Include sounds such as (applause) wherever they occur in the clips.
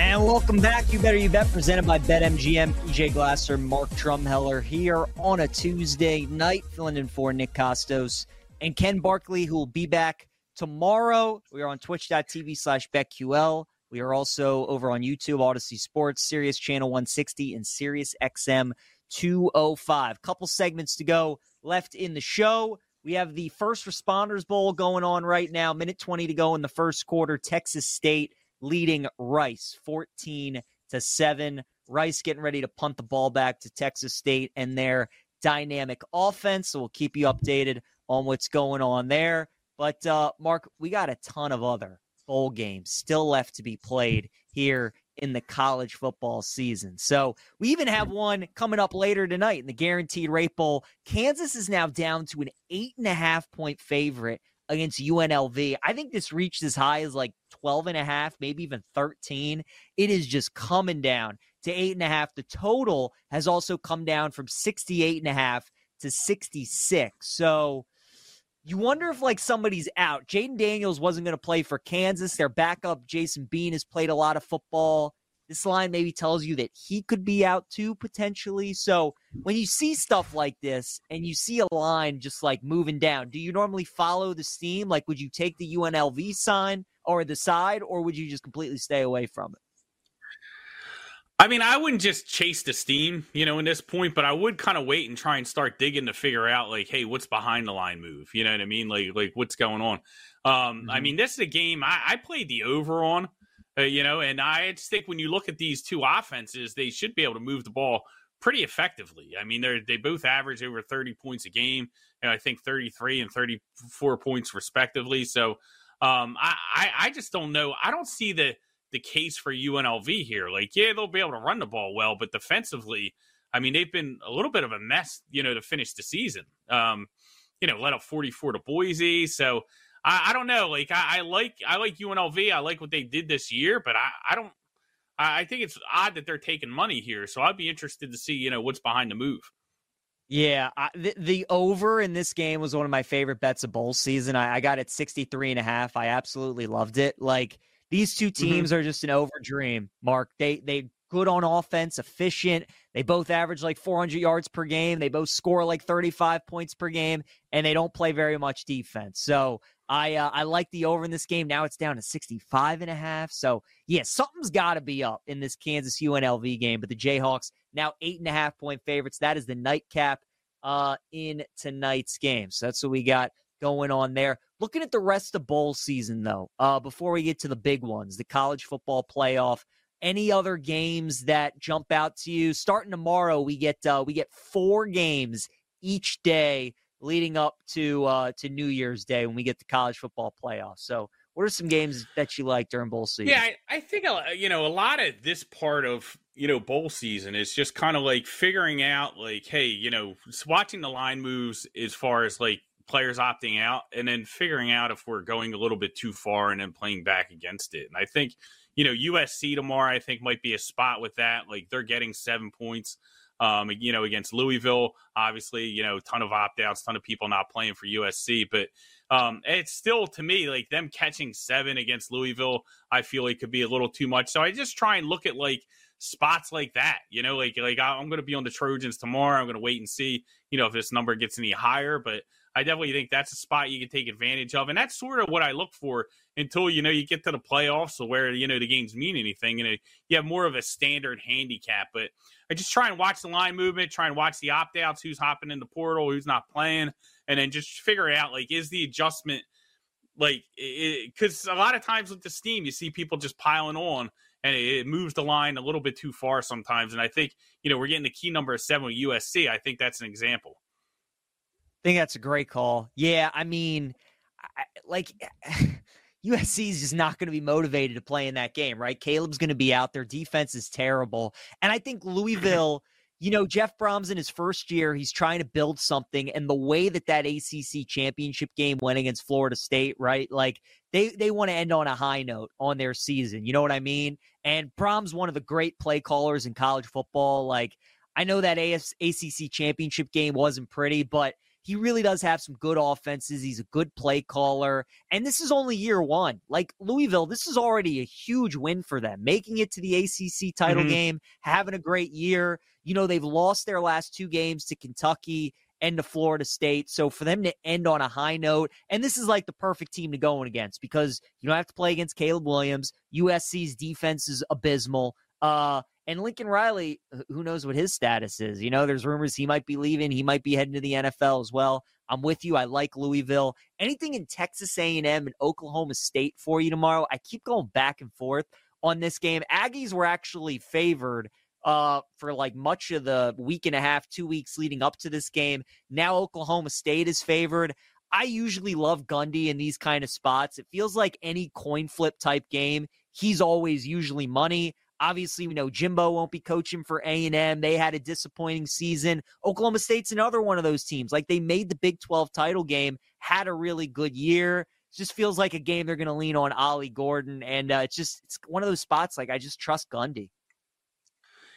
And welcome back. You Better You Bet, presented by BetMGM. PJ Glasser, Mark Drumheller here on a Tuesday night, filling in for Nick Kostos and Ken Barkley, who will be back tomorrow. We are on twitch.tv slash BetQL. We are also over on YouTube, Audacy Sports, Sirius Channel 160, and Sirius XM 205. Couple segments to go left in the show. We have the First Responders Bowl going on right now. Minute 20 to go in the first quarter. Texas State leading Rice 14 to 7. Rice getting ready to punt the ball back to Texas State and their dynamic offense. So we'll keep you updated on what's going on there. But uh, Mark, we got a ton of other bowl games still left to be played here in the college football season. So we even have one coming up later tonight in the Guaranteed Rate Bowl. Kansas is now down to an eight and a half point favorite against UNLV. I think this reached as high as like 12 and a half, maybe even 13. It is just coming down to eight and a half. The total has also come down from 68 and a half to 66. So you wonder if like somebody's out. Jalon Daniels wasn't going to play for Kansas. Their backup, Jason Bean, has played a lot of football. This line maybe tells you that he could be out too, potentially. So when you see stuff like this and you see a line just like moving down, do you normally follow the steam? Like, would you take the UNLV sign or the side, or would you just completely stay away from it? I mean, I wouldn't just chase the steam, you know, in this point, but I would kind of wait and try and start digging to figure out, like, hey, what's behind the line move? You know what I mean? Like, like what's going on? Um, mm-hmm. I mean, this is a game I, I played the over on, uh, you know, and I just think when you look at these two offenses, they should be able to move the ball pretty effectively. I mean, they're they both average over 30 points a game, and I think 33 and 34 points respectively. So, um, I, I I just don't know. I don't see the the case for UNLV here. Like, yeah, they'll be able to run the ball well, but defensively, I mean, they've been a little bit of a mess, you know, to finish the season. Um, you know, let up 44 to Boise. So I, I don't know. Like, I, I, like I like UNLV. I like what they did this year, but I, I don't. I think it's odd that they're taking money here. So I'd be interested to see, you know, what's behind the move. Yeah, I, the, the, over in this game was one of my favorite bets of bowl season. I, I got it 63 and a half. I absolutely loved it. Like, these two mm-hmm. teams mm-hmm. are just an over dream, Mark. They they good on offense, efficient. They both average like 400 yards per game. They both score like 35 points per game, and they don't play very much defense. So I uh, I like the over in this game. Now it's down to 65 and a half. So yeah, something's got to be up in this Kansas UNLV game. But the Jayhawks now eight and a half point favorites. That is the nightcap uh, in tonight's game. So that's what we got going on there. Looking at the rest of bowl season, though, uh, before we get to the big ones, the college football playoff, any other games that jump out to you? Starting tomorrow, we get uh, we get four games each day leading up to uh, to New Year's Day when we get the college football playoffs. So, what are some games that you like during bowl season? Yeah, I, I think you know a lot of this part of you know bowl season is just kind of like figuring out like, hey, you know, watching the line moves as far as like players opting out and then figuring out if we're going a little bit too far and then playing back against it. And I think, you know, USC tomorrow, I think might be a spot with that. Like they're getting seven points, um, you know, against Louisville. Obviously, you know, ton of opt outs, ton of people not playing for USC, but um, it's still to me like them catching seven against Louisville. I feel like could be a little too much. So I just try and look at like spots like that. You know, like like I'm going to be on the Trojans tomorrow. I'm going to wait and see, you know, if this number gets any higher. But I definitely think that's a spot you can take advantage of, and that's sort of what I look for until you know you get to the playoffs, where you know the games mean anything, and you have more of a standard handicap. But I just try and watch the line movement, try and watch the opt outs, who's hopping in the portal, who's not playing, and then just figure out like is the adjustment like because a lot of times with the steam you see people just piling on and it, it, moves the line a little bit too far sometimes and i think you know we're getting the key number of seven with usc i think that's an example i think that's a great call yeah i mean I, like (laughs) USC is just not going to be motivated to play in that game, right? Caleb's going to be out there. Defense is terrible. And I think (laughs) Louisville, you know, Jeff Brohm's in his first year. He's trying to build something. And the way that that ACC championship game went against Florida State, right? Like they, they want to end on a high note on their season. You know what I mean? And Brohm's one of the great play callers in college football. Like I know that AS, ACC championship game wasn't pretty, but – he really does have some good offenses. He's a good play caller. And this is only year one. Like Louisville, this is already a huge win for them. Making it to the ACC title mm-hmm. game, having a great year. You know, they've lost their last two games to Kentucky and to Florida State. So for them to end on a high note, and this is like the perfect team to go in against because you don't have to play against Caleb Williams. USC's defense is abysmal. Uh, and Lincoln Riley, who knows what his status is? You know, there's rumors he might be leaving. He might be heading to the NFL as well. I'm with you. I like Louisville. Anything in Texas A&M and Oklahoma State for you tomorrow? I keep going back and forth on this game. Aggies were actually favored uh, for like much of the week and a half, two weeks leading up to this game. Now Oklahoma State is favored. I usually love Gundy in these kind of spots. It feels like any coin flip type game. He's always usually money. Obviously, we know Jimbo won't be coaching for A&M. They had a disappointing season. Oklahoma State's another one of those teams. Like they made the Big 12 title game, had a really good year. It just feels like a game they're going to lean on Ollie Gordon, and uh, it's just it's one of those spots. Like I just trust Gundy.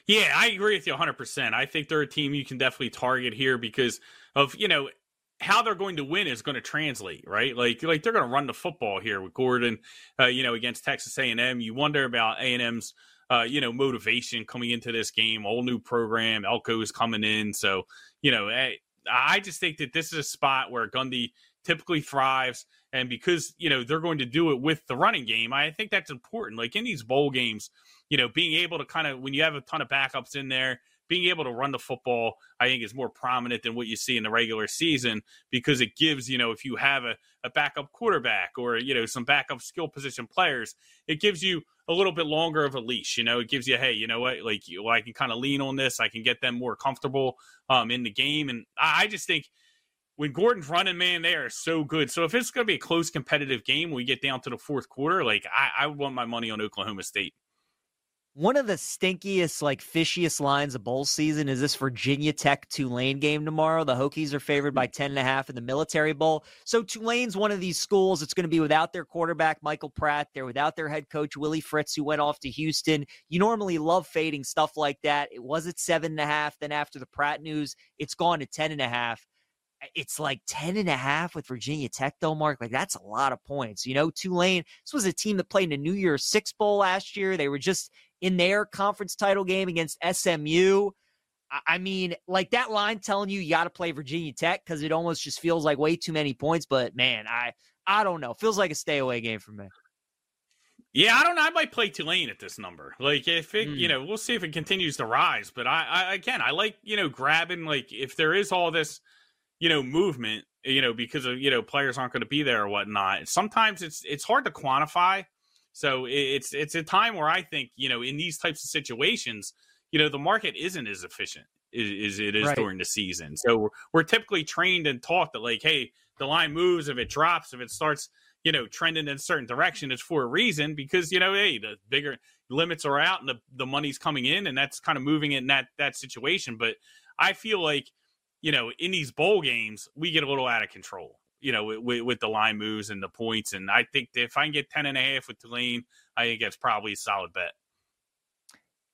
Yeah, I agree with you 100%. I think they're a team you can definitely target here because of, you know, how they're going to win is going to translate, right? Like, like they're going to run the football here with Gordon, uh, you know, against Texas A&M. You wonder about A&M's uh, you know, motivation coming into this game. All new program, Elko is coming in, so you know, I, eh, I just think that this is a spot where Gundy typically thrives, and because you know they're going to do it with the running game, I think that's important. Like in these bowl games, you know, being able to kind of when you have a ton of backups in there, being able to run the football, I think, is more prominent than what you see in the regular season because it gives, you know, if you have a, a backup quarterback or, you know, some backup skill position players, it gives you a little bit longer of a leash. You know, it gives you, hey, you know what, like, well, I can kind of lean on this. I can get them more comfortable um, in the game. And I, I just think when Gordon's running, man, they are so good. So if it's going to be a close competitive game we get down to the fourth quarter, like, I, I want my money on Oklahoma State. One of the stinkiest, like fishiest lines of bowl season is this Virginia Tech Tulane game tomorrow. The Hokies are favored mm-hmm. by 10 and a half in the military bowl. So Tulane's one of these schools. It's going to be without their quarterback, Michael Pratt. They're without their head coach, Willie Fritz, who went off to Houston. You normally love fading stuff like that. It was at seven and a half. Then after the Pratt news, it's gone to 10 and a half it's like 10 and a half with Virginia Tech, though, Mark. Like, that's a lot of points. You know, Tulane, this was a team that played in a New Year's Six Bowl last year. They were just in their conference title game against SMU. I mean, like that line telling you you got to play Virginia Tech because it almost just feels like way too many points. But man, I I don't know. Feels like a stay away game for me. Yeah, I don't know. I might play Tulane at this number. Like if it, mm. you know, we'll see if it continues to rise. But I, I again, I like you know grabbing like if there is all this, you know, movement, you know, because of you know players aren't going to be there or whatnot. Sometimes it's it's hard to quantify so it's it's a time where I think you know in these types of situations, you know the market isn't as efficient as, it is right. during the season. So we're, we're typically trained and taught that like, hey, the line moves if it drops, if it starts, you know, trending in a certain direction, it's for a reason because you know, hey, the bigger limits are out and the the money's coming in, and that's kind of moving in that that situation. But I feel like you know in these bowl games we get a little out of control you know, with, with, the line moves and the points. And I think if I can get 10 and a half with Tulane, I think that's probably a solid bet.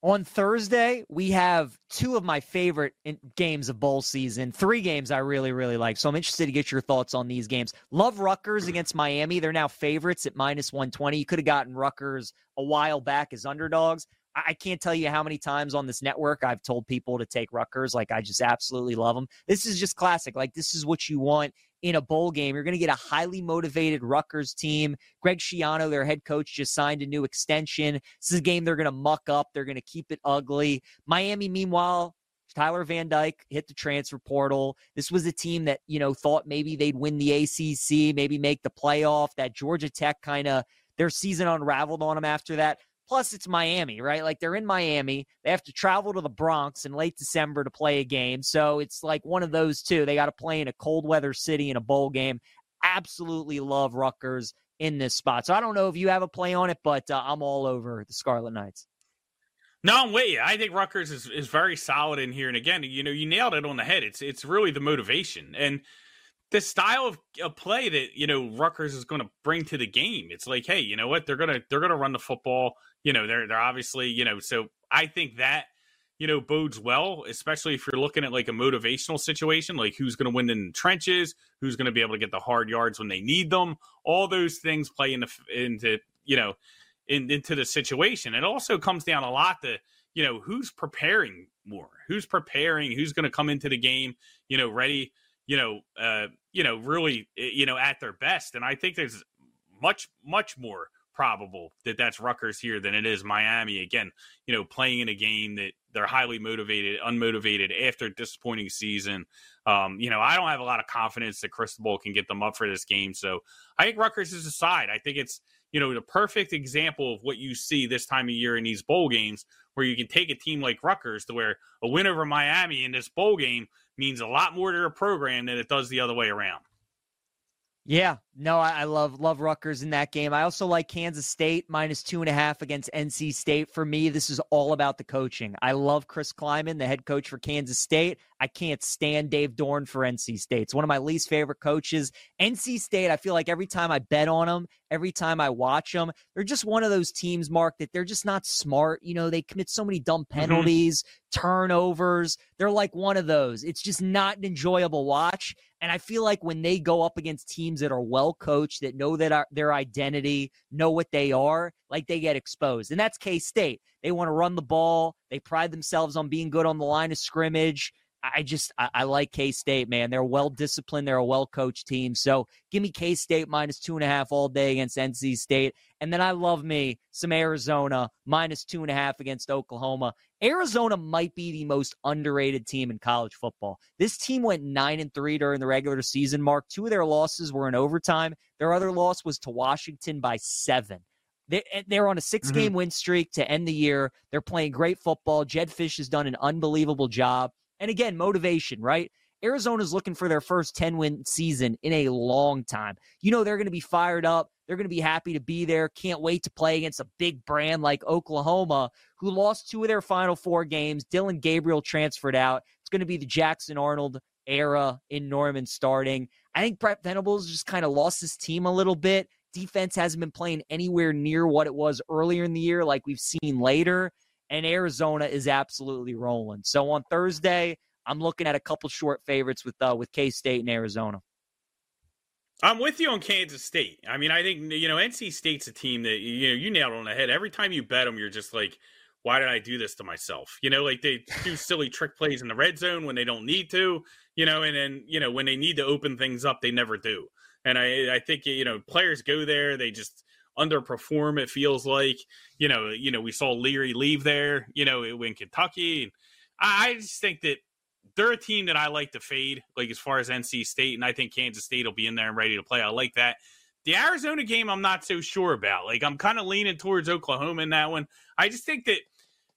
On Thursday, we have two of my favorite games of bowl season. Three games I really, really like. So I'm interested to get your thoughts on these games. Love Rutgers (clears throat) against Miami. They're now favorites at minus 120. You could have gotten Rutgers a while back as underdogs. I can't tell you how many times on this network I've told people to take Rutgers. Like, I just absolutely love them. This is just classic. Like, this is what you want in a bowl game. You're going to get a highly motivated Rutgers team. Greg Schiano, their head coach, just signed a new extension. This is a game they're going to muck up. They're going to keep it ugly. Miami, meanwhile, Tyler Van Dyke hit the transfer portal. This was a team that, you know, thought maybe they'd win the ACC, maybe make the playoff. That Georgia Tech kind of their season unraveled on them after that. Plus, it's Miami, right? Like they're in Miami. They have to travel to the Bronx in late December to play a game. So it's like one of those two. They got to play in a cold weather city in a bowl game. Absolutely love Rutgers in this spot. So I don't know if you have a play on it, but uh, I'm all over the Scarlet Knights. No, I'm with you. I think Rutgers is, is very solid in here. And again, you know, you nailed it on the head. It's it's really the motivation and the style of, of play that you know Rutgers is going to bring to the game. It's like, hey, you know what? They're gonna they're gonna run the football. You know, they're they're obviously you know. So I think that you know bodes well, especially if you're looking at like a motivational situation, like who's going to win in the trenches, who's going to be able to get the hard yards when they need them. All those things play into into you know in, into the situation. It also comes down a lot to you know who's preparing more, who's preparing, who's going to come into the game, you know, ready, you know, uh, you know, really, eh, you know, at their best. And I think there's much, much more probable that that's Rutgers here than it is Miami. Again, you know, playing in a game that they're highly motivated, unmotivated after a disappointing season. Um, you know, I don't have a lot of confidence that Cristobal can get them up for this game. So I think Rutgers is a side. I think it's you know, the perfect example of what you see this time of year in these bowl games, where you can take a team like Rutgers to where a win over Miami in this bowl game means a lot more to their program than it does the other way around. Yeah, no, I, love love Rutgers in that game. I also like Kansas State minus two and a half against NC State. For me, this is all about the coaching. I love Chris Klieman, the head coach for Kansas State. I can't stand Dave Doeren for NC State. It's one of my least favorite coaches. NC State, I feel like every time I bet on them, every time I watch them, they're just one of those teams, Mark, that they're just not smart. You know, they commit so many dumb mm-hmm. penalties, mm-hmm. turnovers. They're like one of those. It's just not an enjoyable watch. And I feel like when they go up against teams that are well coached, that know that uh, their identity, know what they are, like they get exposed. And that's K State. They want to run the ball. They pride themselves on being good on the line of scrimmage. I just I, I like K State, man. They're well disciplined. They're a well coached team. So give me K State minus two and a half all day against NC State, and then I love me some Arizona minus two and a half against Oklahoma. Arizona might be the most underrated team in college football. This team went nine and three during the regular season. Mark two of their losses were in overtime. Their other loss was to Washington by seven. They're on a six game mm-hmm. win streak to end the year. They're playing great football. Jedd Fisch has done an unbelievable job. And again, motivation, right? Arizona's looking for their first 10 win season in a long time. You know, they're going to be fired up. They're going to be happy to be there. Can't wait to play against a big brand like Oklahoma, who lost two of their final four games. Dillon Gabriel transferred out. It's going to be the Jackson Arnold era in Norman starting. I think Brent Venables just kind of lost his team a little bit. Defense hasn't been playing anywhere near what it was earlier in the year, like we've seen later and Arizona is absolutely rolling. So on Thursday, I'm looking at a couple short favorites with uh, with K State and Arizona. I'm with you on Kansas State. I mean, I think you know NC State's a team that you know you nailed on the head. Every time you bet them, you're just like, why did I do this to myself? You know, like they do silly trick plays in the red zone when they don't need to. You know, and then you know when they need to open things up, they never do. And I I think you know players go there, they just underperform. It feels like you know, you know, we saw Leary leave there, you know, in Kentucky. I, I just think that they're a team that I like to fade, like as far as NC State, and I think Kansas State will be in there and ready to play. I like that. The Arizona game, I'm not so sure about. Like I'm kind of leaning towards Oklahoma in that one. I just think that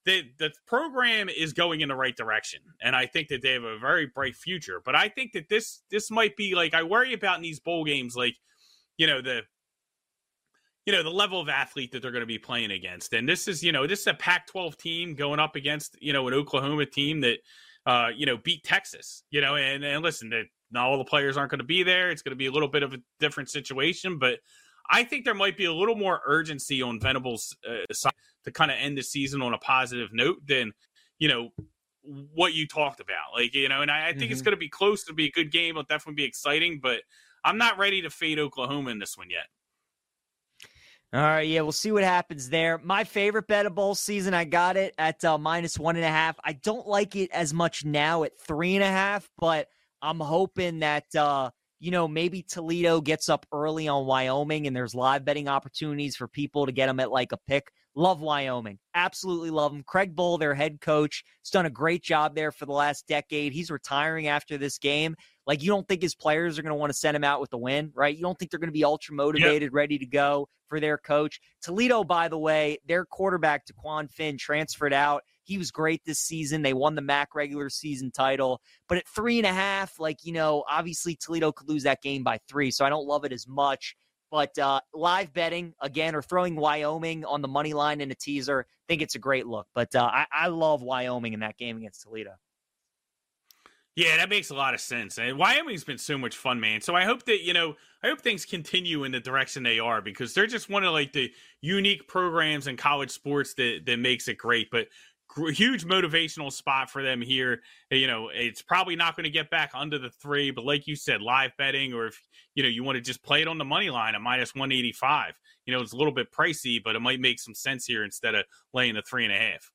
the the program is going in the right direction, and I think that they have a very bright future. But I think that this this might be like I worry about in these bowl games, like you know the you know the level of athlete that they're going to be playing against. And this is you know this is a pac 12 team going up against you know an oklahoma team that uh you know beat texas you know and, and listen that not all the players aren't going to be there. It's going to be a little bit of a different situation but i think there might be a little more urgency on venables uh, side to kind of end the season on a positive note than you know what you talked about like you know and i, I think mm-hmm. it's going to be close. To be a good game. It'll definitely be exciting but i'm not ready to fade oklahoma in this one yet all right, yeah, we'll see what happens there. My favorite bet of bowl season, I got it at uh, minus one and a half. I don't like it as much now at three and a half, but I'm hoping that uh, you know maybe Toledo gets up early on Wyoming, and there's live betting opportunities for people to get them at like a pick Love Wyoming. Absolutely love them. Craig Bohl, their head coach, has done a great job there for the last decade. He's retiring after this game. Like, you don't think his players are going to want to send him out with the win, right? You don't think they're going to be ultra motivated, yep. ready to go for their coach. Toledo, by the way, their quarterback, Dequan Finn, transferred out. He was great this season. They won the MAC regular season title. But at three and a half, like, you know, obviously Toledo could lose that game by three. So I don't love it as much. But uh, live betting, again, or throwing Wyoming on the money line in a teaser, I think it's a great look. But uh, I, I love Wyoming in that game against Toledo. Yeah, that makes a lot of sense. And Wyoming's been so much fun, man. So I hope that, you know, I hope things continue in the direction they are because they're just one of like the unique programs in college sports that that makes it great. But huge motivational spot for them here. You know, it's probably not going to get back under the three, but like you said, live betting, or if you know you want to just play it on the money line at minus one eighty five, you know, it's a little bit pricey, but it might make some sense here instead of laying the three and a half.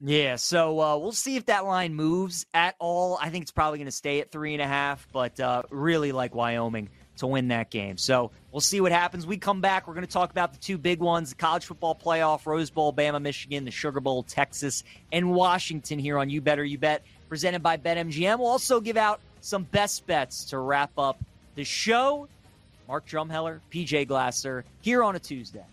Yeah, so uh, we'll see if that line moves at all. I think it's probably going to stay at three and a half, but uh, really like Wyoming to win that game. So we'll see what happens. We come back. We're going to talk about the two big ones the college football playoff, Rose Bowl, Bama, Michigan, the Sugar Bowl, Texas, and Washington here on You Better You Bet, presented by BetMGM. We'll also give out some best bets to wrap up the show. Mark Drumheller, PJ Glasser, here on a Tuesday.